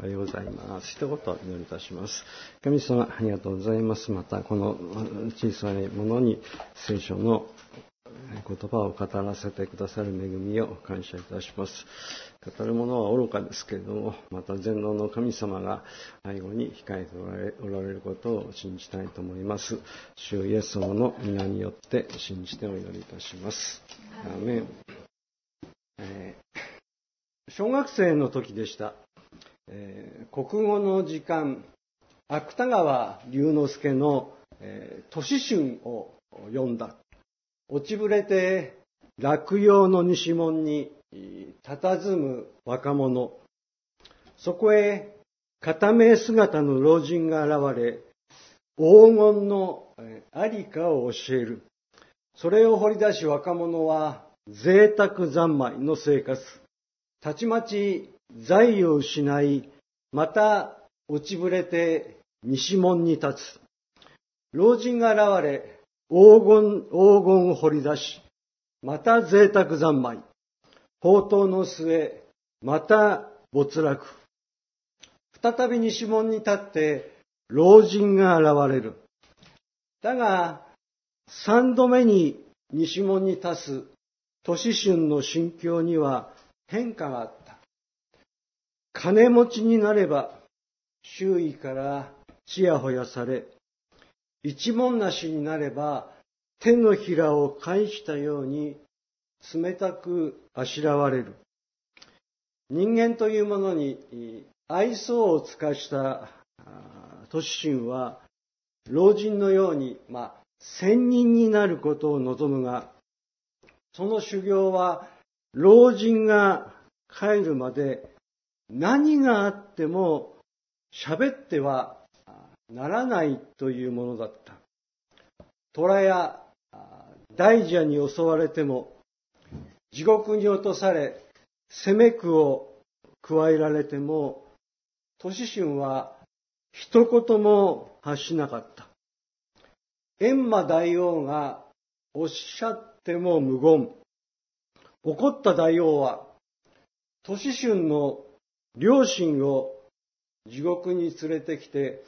おはようございます。一言お祈りいたします。神様、ありがとうございます。また、この小さいものに聖書の言葉を語らせてくださる恵みを感謝いたします。語る者は愚かですけれども、また全能の神様が背後に控えておられることを信じたいと思います。主イエス様の皆によって信じてお祈りいたします。アーメンえー小学生の時でした。えー国語の時間、芥川龍之介の、えー、都市春を読んだ。落ちぶれて落葉の西門に佇む若者。そこへ片目姿の老人が現れ、黄金のえありかを教える。それを掘り出し若者は贅沢三昧の生活。たちまち財を失い、また落ちぶれて西門に立つ。老人が現れ、黄金、黄金を掘り出し、また贅沢三昧。宝刀の末、また没落。再び西門に立って、老人が現れる。だが、三度目に西門に立つ都市春の心境には変化があった。金持ちになれば、周囲からちやほやされ、一文なしになれば、手のひらを返したように冷たくあしらわれる。人間というものに愛想を尽かしたあ都市春は、老人のように、まあ、仙人になることを望むが、その修行は、老人が帰るまで何があっても喋ってはならないというものだった。虎や大蛇に襲われても、地獄に落とされ、責め苦を加えられても、都市春は一言も発しなかった。閻魔大王がおっしゃっても無言。怒った大王は、都市春の両親を地獄に連れてきて、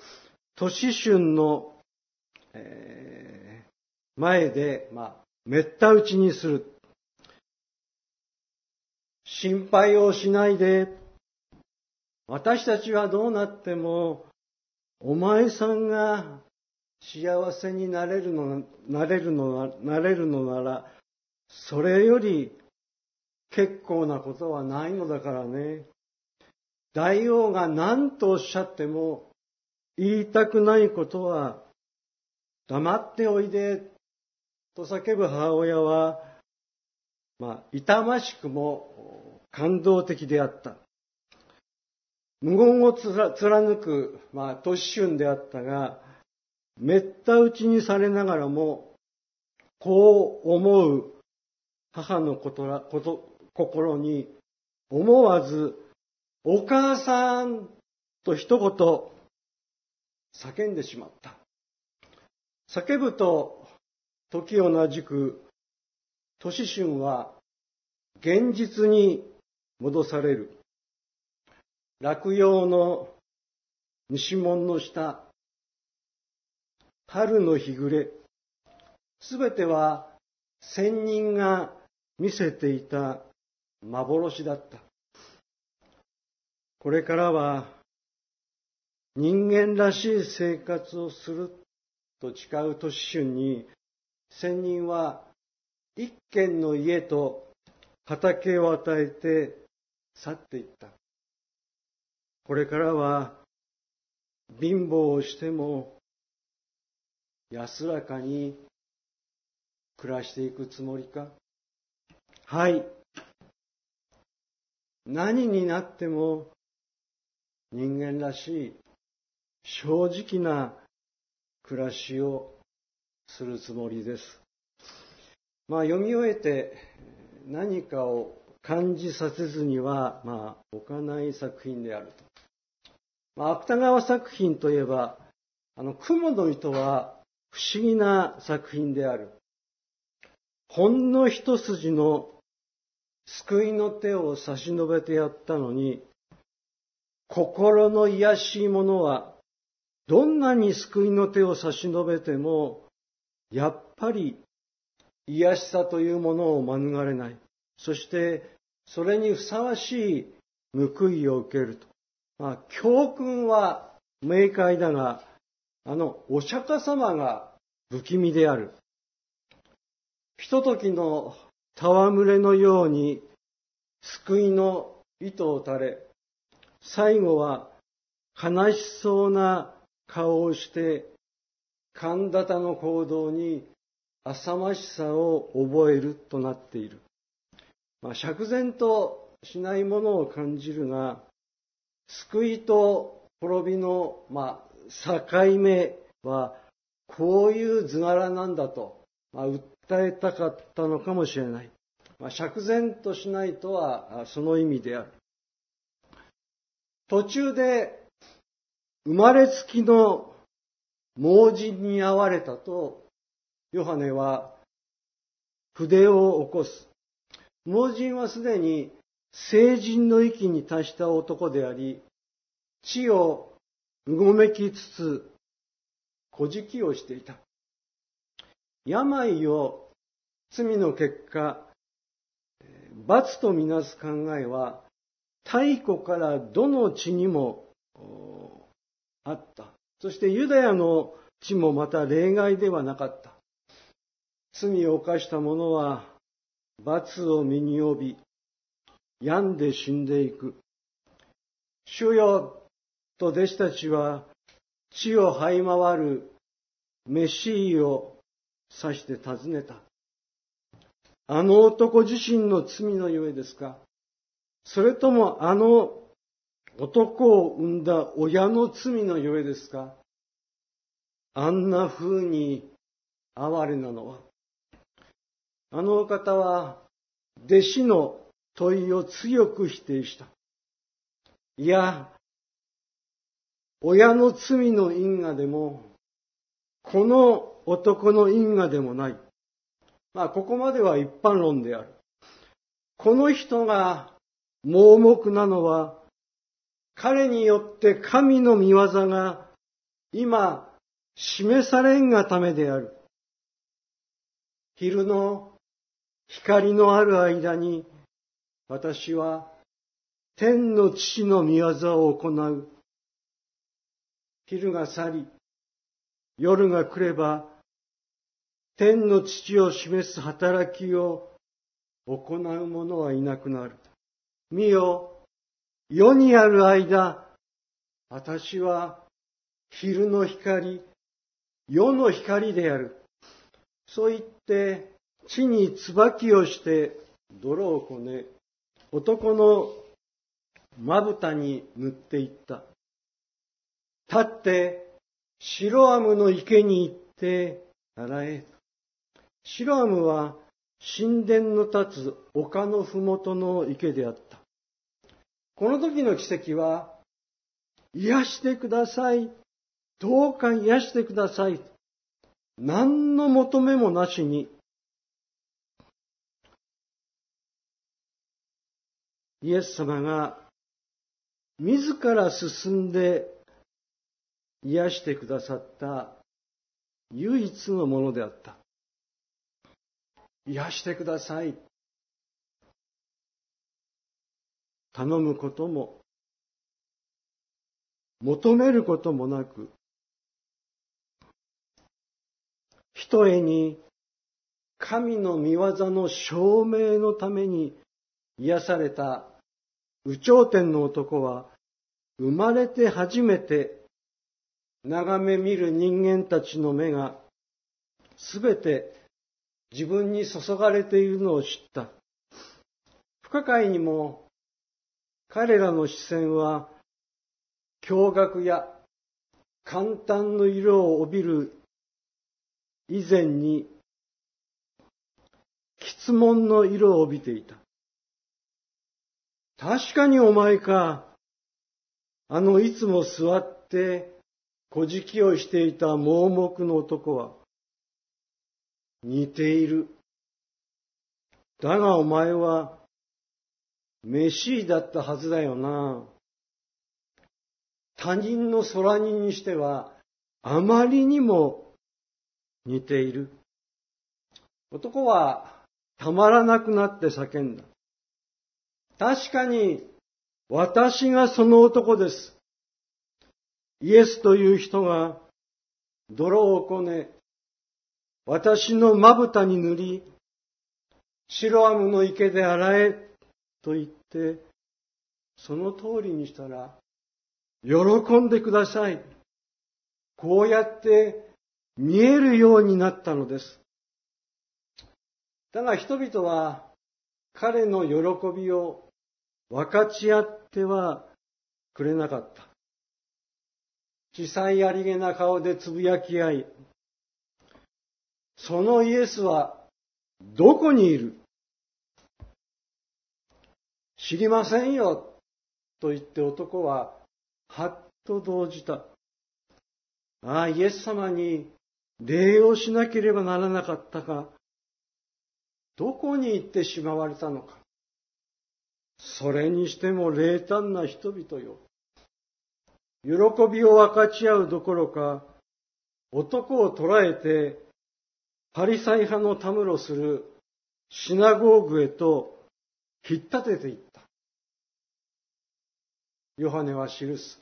都市春の、えー前で、まあ、めった打ちにする。心配をしないで。私たちはどうなっても、お前さんが幸せになれるの、なれるのな、なれるのなら、それより結構なことはないのだからね。大王が何とおっしゃっても言いたくないことは黙っておいでと叫ぶ母親は、まあ、痛ましくも感動的であった。無言を貫く、まあ、都市春であったが、めった打ちにされながらも、こう思う母のことらこと心に思わず、お母さんと一言叫んでしまった。叫ぶと時同じく、都市春は現実に戻される。落葉の西門の下、春の日暮れ、すべては仙人が見せていた幻だった。これからは人間らしい生活をすると誓う都市春に、仙人は一軒の家と畑を与えて去っていった。これからは貧乏をしても安らかに暮らしていくつもりかはい。何になっても人間らしい正直な暮らしをするつもりです。まあ読み終えて何かを感じさせずには、まあ、置かない作品であると。まあ、芥川作品といえば、あの、雲の糸は不思議な作品である。ほんの一筋の救いの手を差し伸べてやったのに、心の癒しいものは、どんなに救いの手を差し伸べても、やっぱり癒しさというものを免れない。そして、それにふさわしい報いを受けると。まあ、教訓は明快だが、あの、お釈迦様が不気味である。ひとときの戯れのように救いの糸を垂れ、最後は悲しそうな顔をして、神田の行動に浅ましさを覚えるとなっている。まあ、釈然としないものを感じるが、救いと滅びの、まあ、境目は、こういう図柄なんだと、まあ、訴えたかったのかもしれない。まあ、釈然としないとは、その意味である。途中で、生まれつきの盲人に会われたと、ヨハネは筆を起こす。盲人はすでに成人の域に達した男であり、地をうごめきつつ、小じをしていた。病を罪の結果、罰とみなす考えは、太古からどの地にもあった。そしてユダヤの地もまた例外ではなかった。罪を犯した者は罰を身に帯び、病んで死んでいく。主よと弟子たちは地を這い回るメシーを指して尋ねた。あの男自身の罪のゆえですか？それともあの男を産んだ親の罪のゆえですか？あんな風に哀れなのは。あのお方は弟子の問いを強く否定した。いや、親の罪の因果でも、この男の因果でもない。まあ、ここまでは一般論である。この人が盲目なのは、彼によって神の御業が今示されんがためである。昼の光のある間に私は天の父の御業を行う。昼が去り、夜が来れば天の父を示す働きを行う者はいなくなる。見よ、世にある間、私は昼の光、世の光である。そう言って、地に椿をして泥をこね、男のまぶたに塗っていった。立って、白アムの池に行って洗え。シロアムは神殿の立つ丘のふもとの池であった。この時の奇跡は、癒してください。どうか癒してください。何の求めもなしに、イエス様が自ら進んで癒してくださった唯一のものであった。癒してください。頼むことも、求めることもなく、ひとえに神の御業の証明のために癒された有頂天の男は、生まれて初めて眺め見る人間たちの目がすべて自分に注がれているのを知った。不可解にも彼らの視線は驚愕や簡単の色を帯びる以前に質問の色を帯びていた。確かにお前か。あのいつも座って小じをしていた盲目の男は、似ている。だがお前は、メシーだったはずだよな。他人の空人にしてはあまりにも似ている。男はたまらなくなって叫んだ。確かに私がその男です。イエスという人が泥をこね、私のまぶたに塗り、白アムの池で洗えと言って、その通りにしたら、喜んでください。こうやって見えるようになったのです。だが人々は彼の喜びを分かち合ってはくれなかった。小さいありげな顔でつぶやき合い、そのイエスはどこにいる？知りませんよと言って男ははっと動じた。ああ、イエス様に礼をしなければならなかったか。どこに行ってしまわれたのか。それにしても冷淡な人々よ。喜びを分かち合うどころか、男を捕らえて、パリサイ派のたむろするシナゴーグへと引っ立てていった。ヨハネは記す。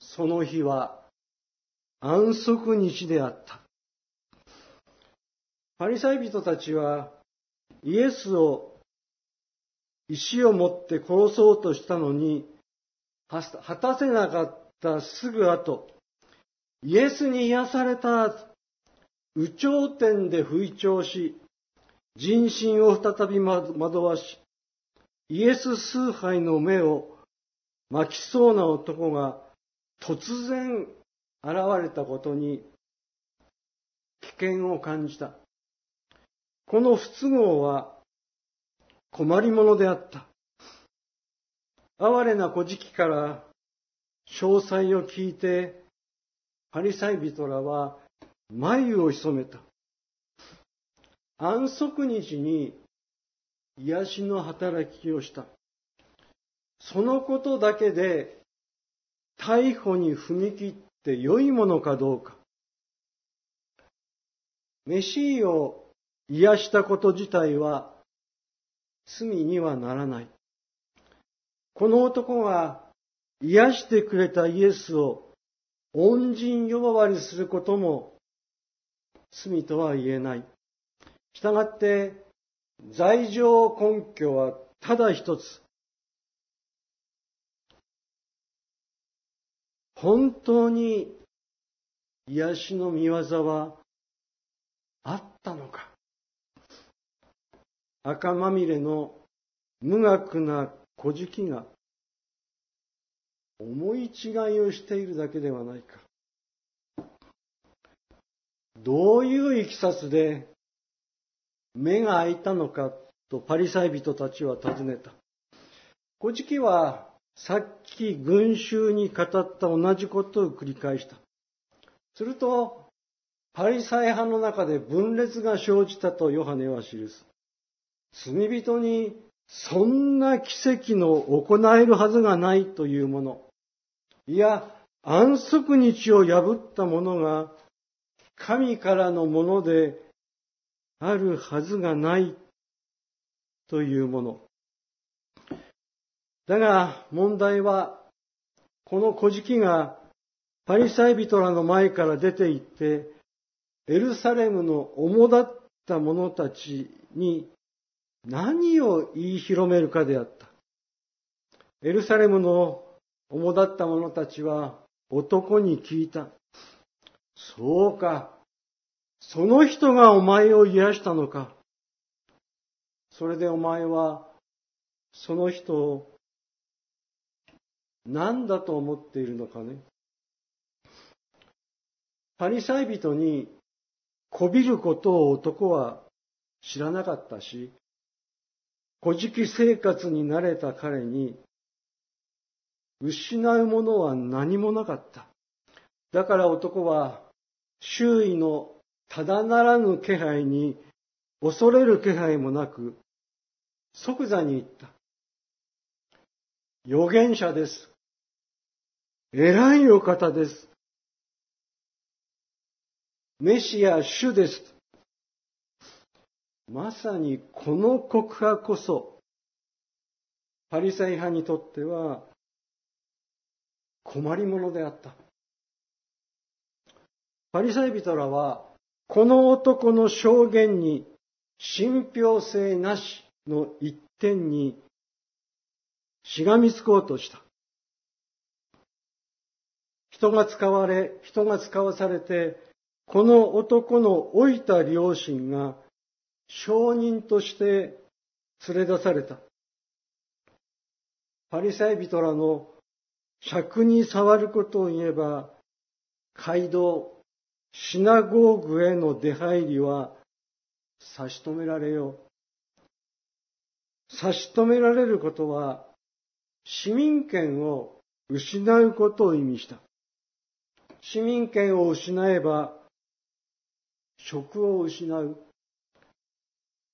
その日は安息日であった。パリサイ人たちはイエスを石を持って殺そうとしたのに、果たせなかったすぐ後、イエスに癒された有頂天で吹聴し、人心を再び惑わし、イエス崇拝の目を巻きそうな男が突然現れたことに危険を感じた。この不都合は困りものであった。哀れな小じから詳細を聞いて、パリサイ人らは眉を潜めた。安息日に癒しの働きをした。そのことだけで逮捕に踏み切って良いものかどうか。メシを癒したこと自体は罪にはならない。この男が癒してくれたイエスを恩人呼ばわりすることも罪とは言えない。したがって、罪状根拠はただ一つ。本当に癒しの見業はあったのか赤まみれの無学な小じが思い違いをしているだけではないか。どういういきさつで目が開いたのかとパリサイ人たちは尋ねた。小じはさっき群衆に語った同じことを繰り返した。すると、パリサイ派の中で分裂が生じたとヨハネは記す。罪人にそんな奇跡の行えるはずがないというもの。いや、安息日を破ったものが神からのものであるはずがないというもの。だが問題は、この小敷がパリサイ人らの前から出て行って、エルサレムの主だった者たちに何を言い広めるかであった。エルサレムの主だった者たちは男に聞いた。そうか。その人がお前を癒したのか。それでお前はその人を何だと思っているのかね？パリサイ人にこびることを男は知らなかったし、古事記生活に慣れた彼に、失うものは何もなかった。だから男は、周囲のただならぬ気配に恐れる気配もなく、即座に言った。預言者です。偉いお方です。メシア主です。まさにこの告白こそ、パリサイ派にとっては困りものであった。パリサイ人らは、この男の証言に信憑性なしの一点にしがみつこうとした。人が使われ、人が使わされて、この男の老いた両親が証人として連れ出された。パリサイ人らの尺に触ることを言えば、街道、シナゴーグへの出入りは差し止められよう。差し止められることは、市民権を失うことを意味した。市民権を失えば、職を失う。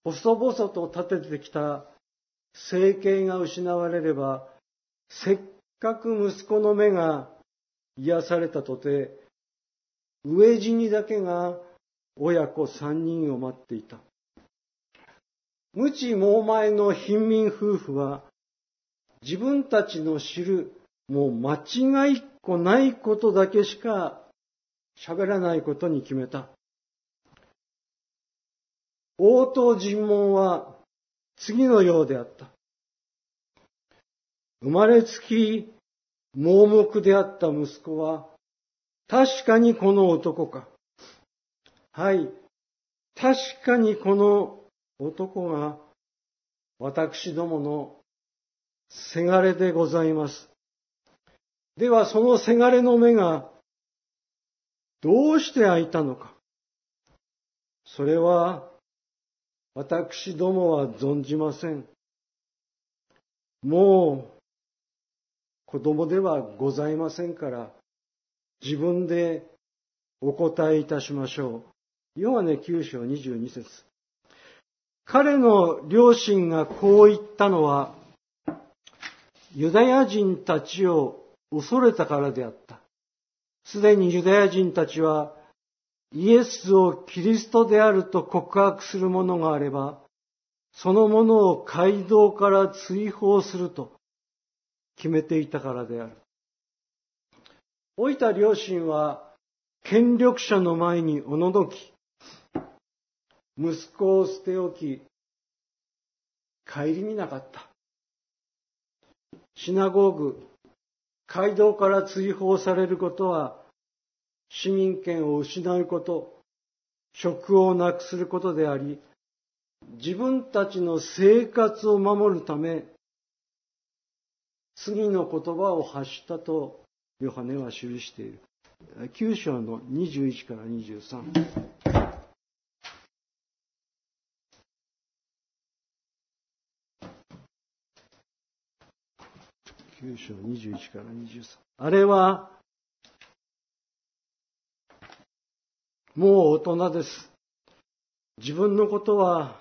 細々と立ててきた生計が失われれば、せっかく息子の目が癒されたとて、飢え死にだけが親子三人を待っていた。無知猛前の貧民夫婦は、自分たちの知る、もう間違いっこないことだけしか喋らないことに決めた。応答尋問は次のようであった。生まれつき盲目であった息子は、確かにこの男か。はい。確かにこの男が私どものせがれでございます。ではそのせがれの目がどうして開いたのか。それは私どもは存じません。もう子供ではございませんから、自分でお答えいたしましょう。ヨハネ9章22節彼の両親がこう言ったのは、ユダヤ人たちを恐れたからであった。すでにユダヤ人たちはイエスをキリストであると告白する者があれば、そのものを街道から追放すると決めていたからである。老いた両親は権力者の前におのどき、息子を捨て置き、顧みなかった。シナゴーグ、街道から追放されることは市民権を失うこと、職をなくすることであり、自分たちの生活を守るため、次の言葉を発したとヨハネは記している。9章の21から23。9章21から23。あれはもう大人です。自分のことは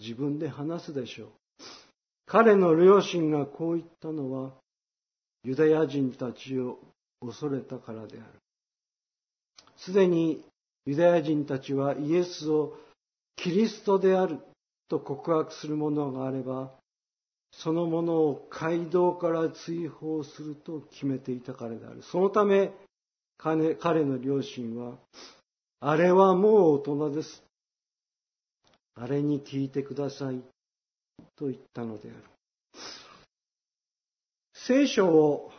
自分で話すでしょう。彼の両親がこう言ったのは、ユダヤ人たちを恐れたからである。すでにユダヤ人たちはイエスをキリストであると告白する者があれば、そのものを街道から追放すると決めていたからである。そのため、彼の両親は、あれはもう大人です。あれに聞いてください。と言ったのである。聖書を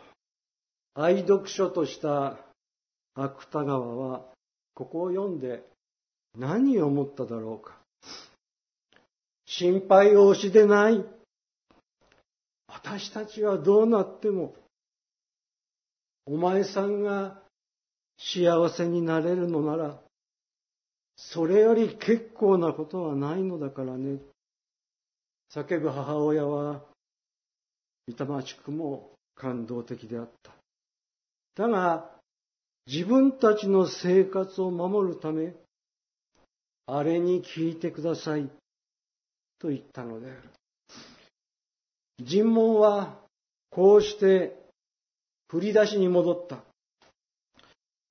愛読書とした芥川は、ここを読んで何を思っただろうか。心配をしでない。私たちはどうなっても、お前さんが幸せになれるのなら、それより結構なことはないのだからね。叫ぶ母親は、痛ましくも感動的であった。だが、自分たちの生活を守るため、あれに聞いてください、と言ったのである。尋問は、こうして振り出しに戻った。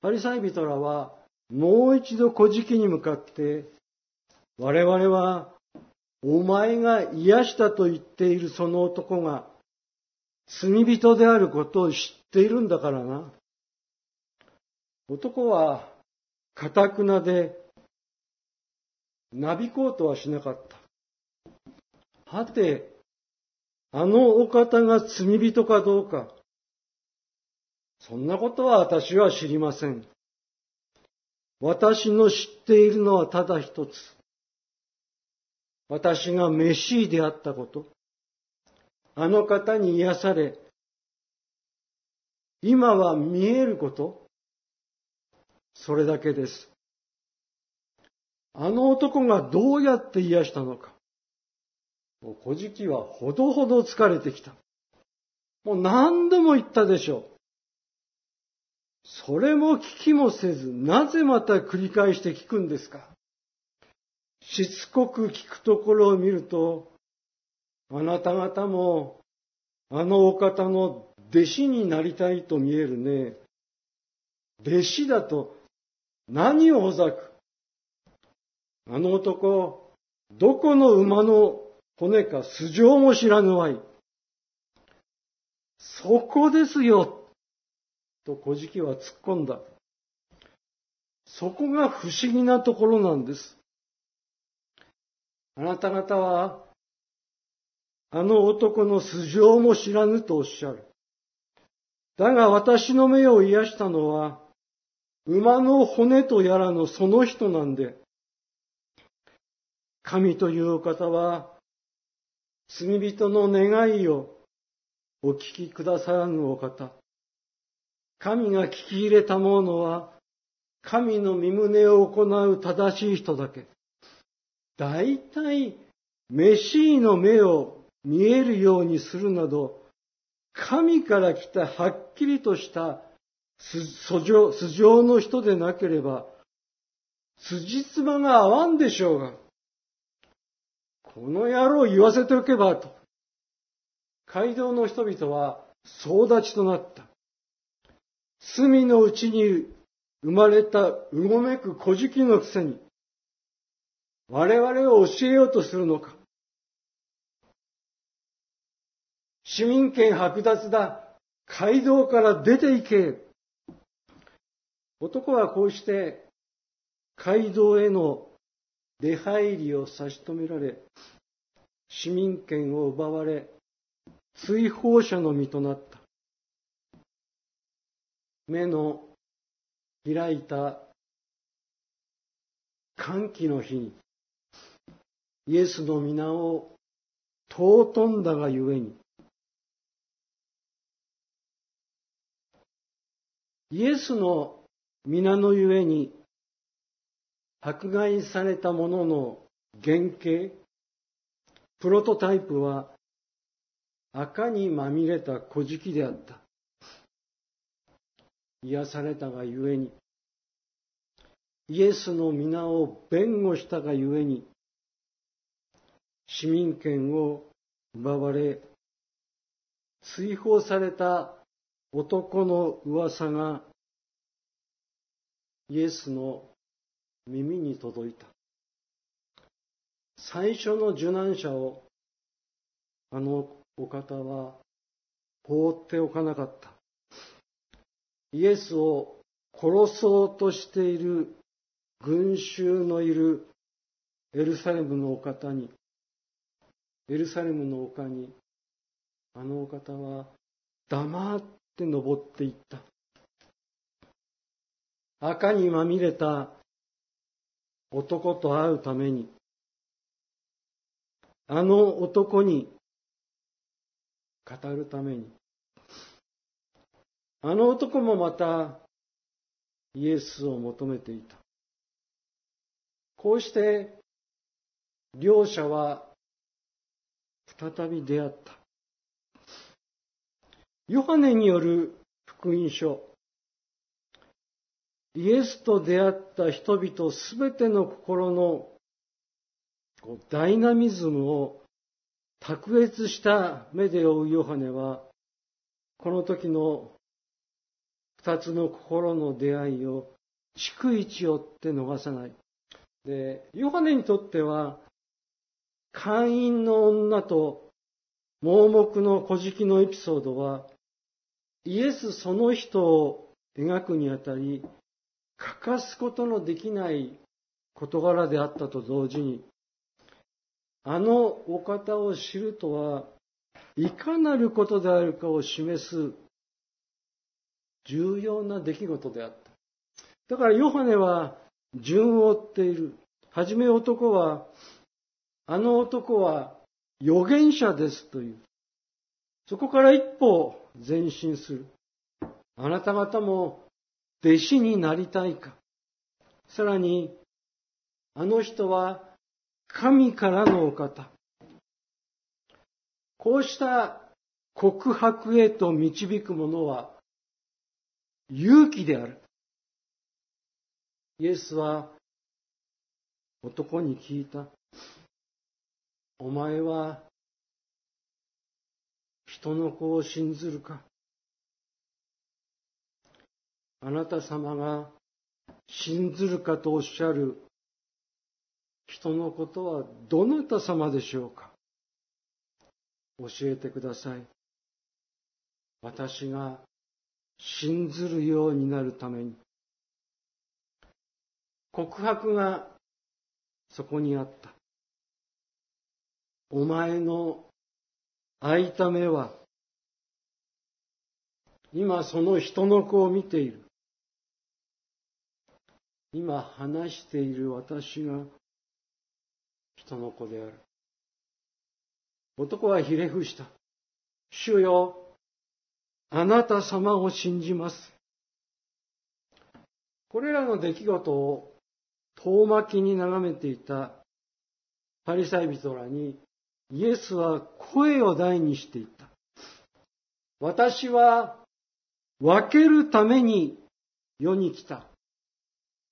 パリサイ人らはもう一度小敷に向かって、我々はお前が癒したと言っているその男が罪人であることを知っているんだからな。男は、かたくなで、なびこうとはしなかった。はて、あのお方が罪人かどうか、そんなことは私は知りません。私の知っているのはただ一つ。私がメシーであったこと。あの方に癒され、今は見えること。それだけです。あの男がどうやって癒したのか。もう古事記はほどほど疲れてきた。もう何度も言ったでしょう。それも聞きもせず、なぜまた繰り返して聞くんですかしつこく聞くところを見ると、あなた方も、あのお方の弟子になりたいと見えるね。弟子だと何をほざくあの男、どこの馬の骨か素性も知らぬわい。そこですよ。と小敷は突っ込んだ。そこが不思議なところなんです。あなた方は、あの男の素性も知らぬとおっしゃる。だが私の目を癒したのは、馬の骨とやらのその人なんで、神というお方は、罪人の願いをお聞きくださらぬお方。神が聞き入れたものは、神の身旨を行う正しい人だけ。大体、メシーの目を見えるようにするなど、神から来たはっきりとした素性の人でなければ、辻褄が合わんでしょうが、この野郎言わせておけばと、街道の人々は総立ちとなった。隅のうちに生まれたうごめく小じのくせに、我々を教えようとするのか。市民権剥奪だ。街道から出て行け。男はこうして街道への出入りを差し止められ、市民権を奪われ、追放者の身となった。目の開いた歓喜の日に、イエスの皆を尊んだがゆえに、イエスの皆のゆえに、迫害されたものの原型、プロトタイプは赤にまみれた小敷であった。癒されたがゆえに、イエスの皆を弁護したがゆえに、市民権を奪われ、追放された男の噂が、イエスの耳に届いた。最初の受難者を、あのお方は放っておかなかった。イエスを殺そうとしている群衆のいるエルサレムのお方に、エルサレムの丘に、あのお方は黙って登っていった。赤にまみれた男と会うために、あの男に語るために、あの男もまたイエスを求めていた。こうして両者は再び出会った。ヨハネによる福音書。イエスと出会った人々すべての心のダイナミズムを卓越した目で追うヨハネは、この時の二つの心の出会いを逐一追って逃さない。で、ヨハネにとっては、会員の女と盲目の小敷のエピソードは、イエスその人を描くにあたり、欠かすことのできない事柄であったと同時に、あのお方を知るとは、いかなることであるかを示す重要な出来事であった。だからヨハネは順を追っている。はじめ男は、あの男は預言者ですという。そこから一歩前進する。あなた方も弟子になりたいか。さらに、あの人は神からのお方。こうした告白へと導くものは勇気である。イエスは男に聞いた。お前は人の子を信ずるかあなた様が信ずるかとおっしゃる人のことはどなた様でしょうか？教えてください。私が信ずるようになるために。告白がそこにあった。お前の開いた目は、今その人の子を見ている。今話している私が人の子である。男はひれ伏した。主よ、あなた様を信じます。これらの出来事を遠巻きに眺めていたパリサイ人らにイエスは声を大にしていった。私は分けるために世に来た。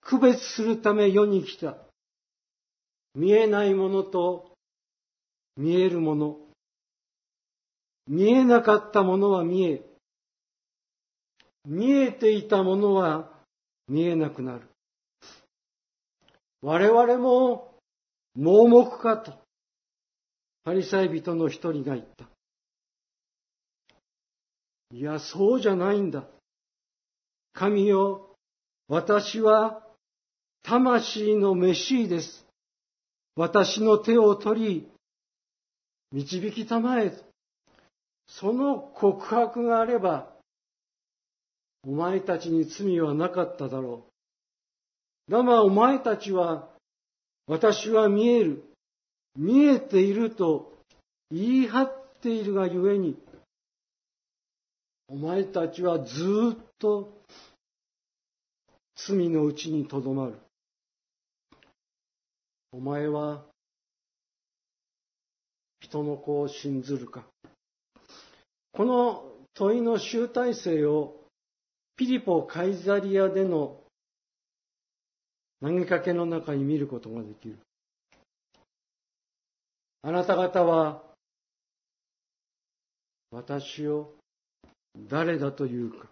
区別するため世に来た。見えないものと見えるもの。見えなかったものは見え、見えていたものは見えなくなる。我々も盲目かと、パリサイ人の一人が言った。いや、そうじゃないんだ。神よ、私は魂の飯です。私の手を取り、導きたまえ。その告白があれば、お前たちに罪はなかっただろう。だがお前たちは、私は見える、見えていると言い張っているがゆえに、お前たちはずっと罪のうちにとどまる。お前は人の子を信ずるか。この問いの集大成をピリポ・カイザリアでの投げかけの中に見ることができる。あなた方は私を誰だというか。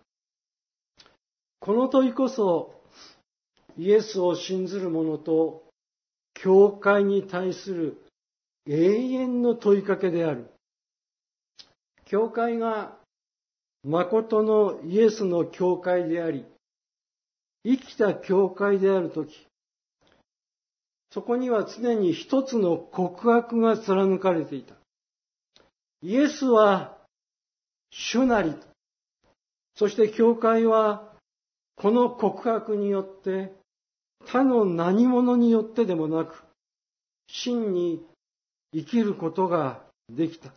この問いこそイエスを信ずる者と教会に対する永遠の問いかけである。教会が誠のイエスの教会であり、生きた教会であるとき、そこには常に一つの告白が貫かれていた。イエスは主なり。そして教会はこの告白によって他の何者によってでもなく真に生きることができた。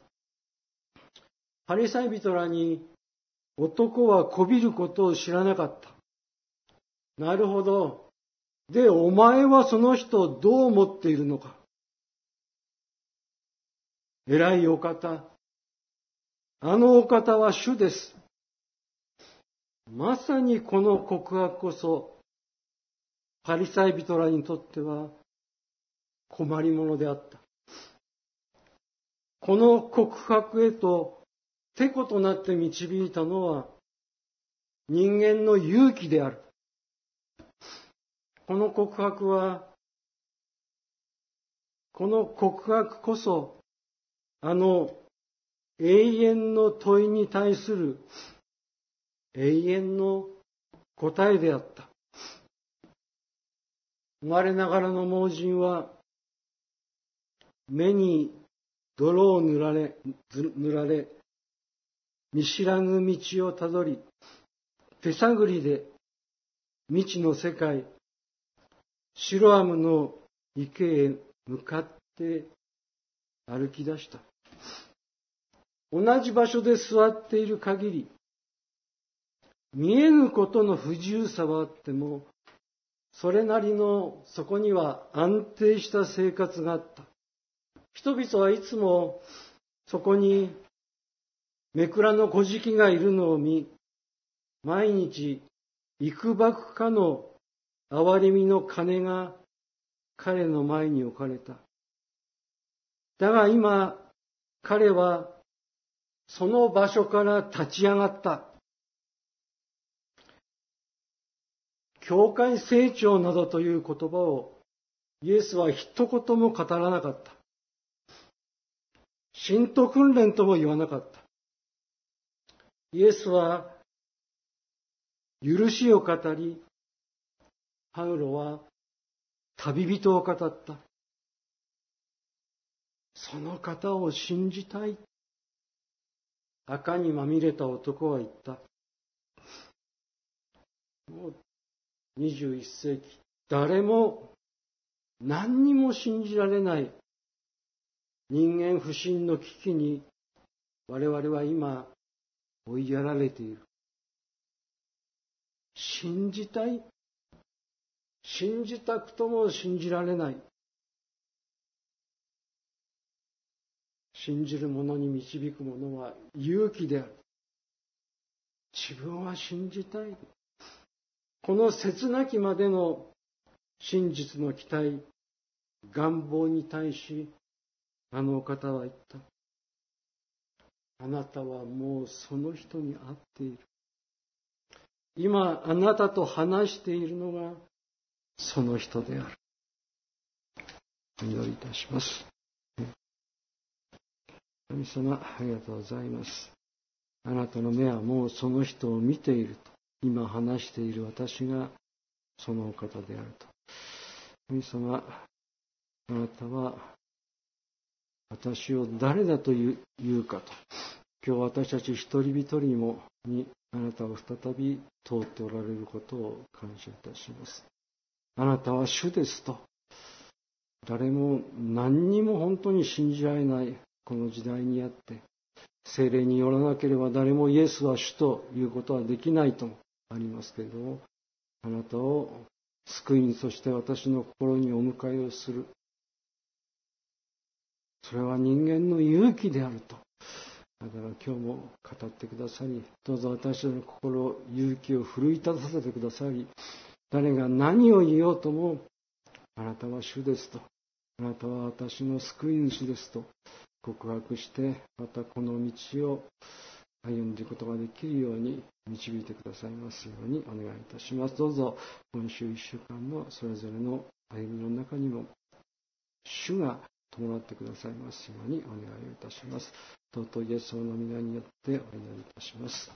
パリサイ人らに男はこびることを知らなかった。なるほど。で、お前はその人をどう思っているのか。偉いお方。あのお方は主です。まさにこの告白こそ、パリサイ人らにとっては困りものであった。この告白へとてことなって導いたのは、人間の勇気である。この告白は、この告白こそ、あの永遠の問いに対する永遠の答えであった。生まれながらの盲人は、目に泥を塗られ、塗られ、見知らぬ道をたどり、手探りで未知の世界、シロアムの池へ向かって歩き出した。同じ場所で座っている限り、見えぬことの不自由さはあっても、それなりのそこには安定した生活があった。人々はいつもそこにめくらの小敷がいるのを見、毎日幾ばくかの憐れみの金が彼の前に置かれた。だが今、彼はその場所から立ち上がった。教会成長などという言葉をイエスは一言も語らなかった。信徒訓練とも言わなかった。イエスは許しを語り、パウロは旅人を語った。その方を信じたい。赤にまみれた男は言った。もう21世紀、誰も何にも信じられない人間不信の危機に我々は今追いやられている。信じたい？信じたくとも信じられない。信じる者に導く者は勇気である。自分は信じたい。この切なきまでの真実の期待、願望に対し、あのお方は言った。あなたはもうその人に会っている。今、あなたと話しているのが、その人である。お祈りいたします。神様、ありがとうございます。あなたの目はもうその人を見ていると。今話している私がそのお方であると。神様、あなたは私を誰だと言うかと。今日私たち一人一人にもにあなたを再び通っておられることを感謝いたします。あなたは主ですと。誰も何にも本当に信じられないこの時代にあって、精霊によらなければ誰もイエスは主ということはできないともありますけれども、あなたを救いに、そして私の心にお迎えをする。それは人間の勇気であると。だから今日も語ってくださり、どうぞ私の心、勇気を奮い立たせてくださり、誰が何を言おうとも、あなたは主ですと。あなたは私の救い主ですと告白して、またこの道を歩んでいくことができるように導いてくださいますようにお願いいたします。どうぞ今週1週間のそれぞれの歩みの中にも主が伴ってくださいますようにお願いいたします。尊いイエスの皆によってお祈りいたします。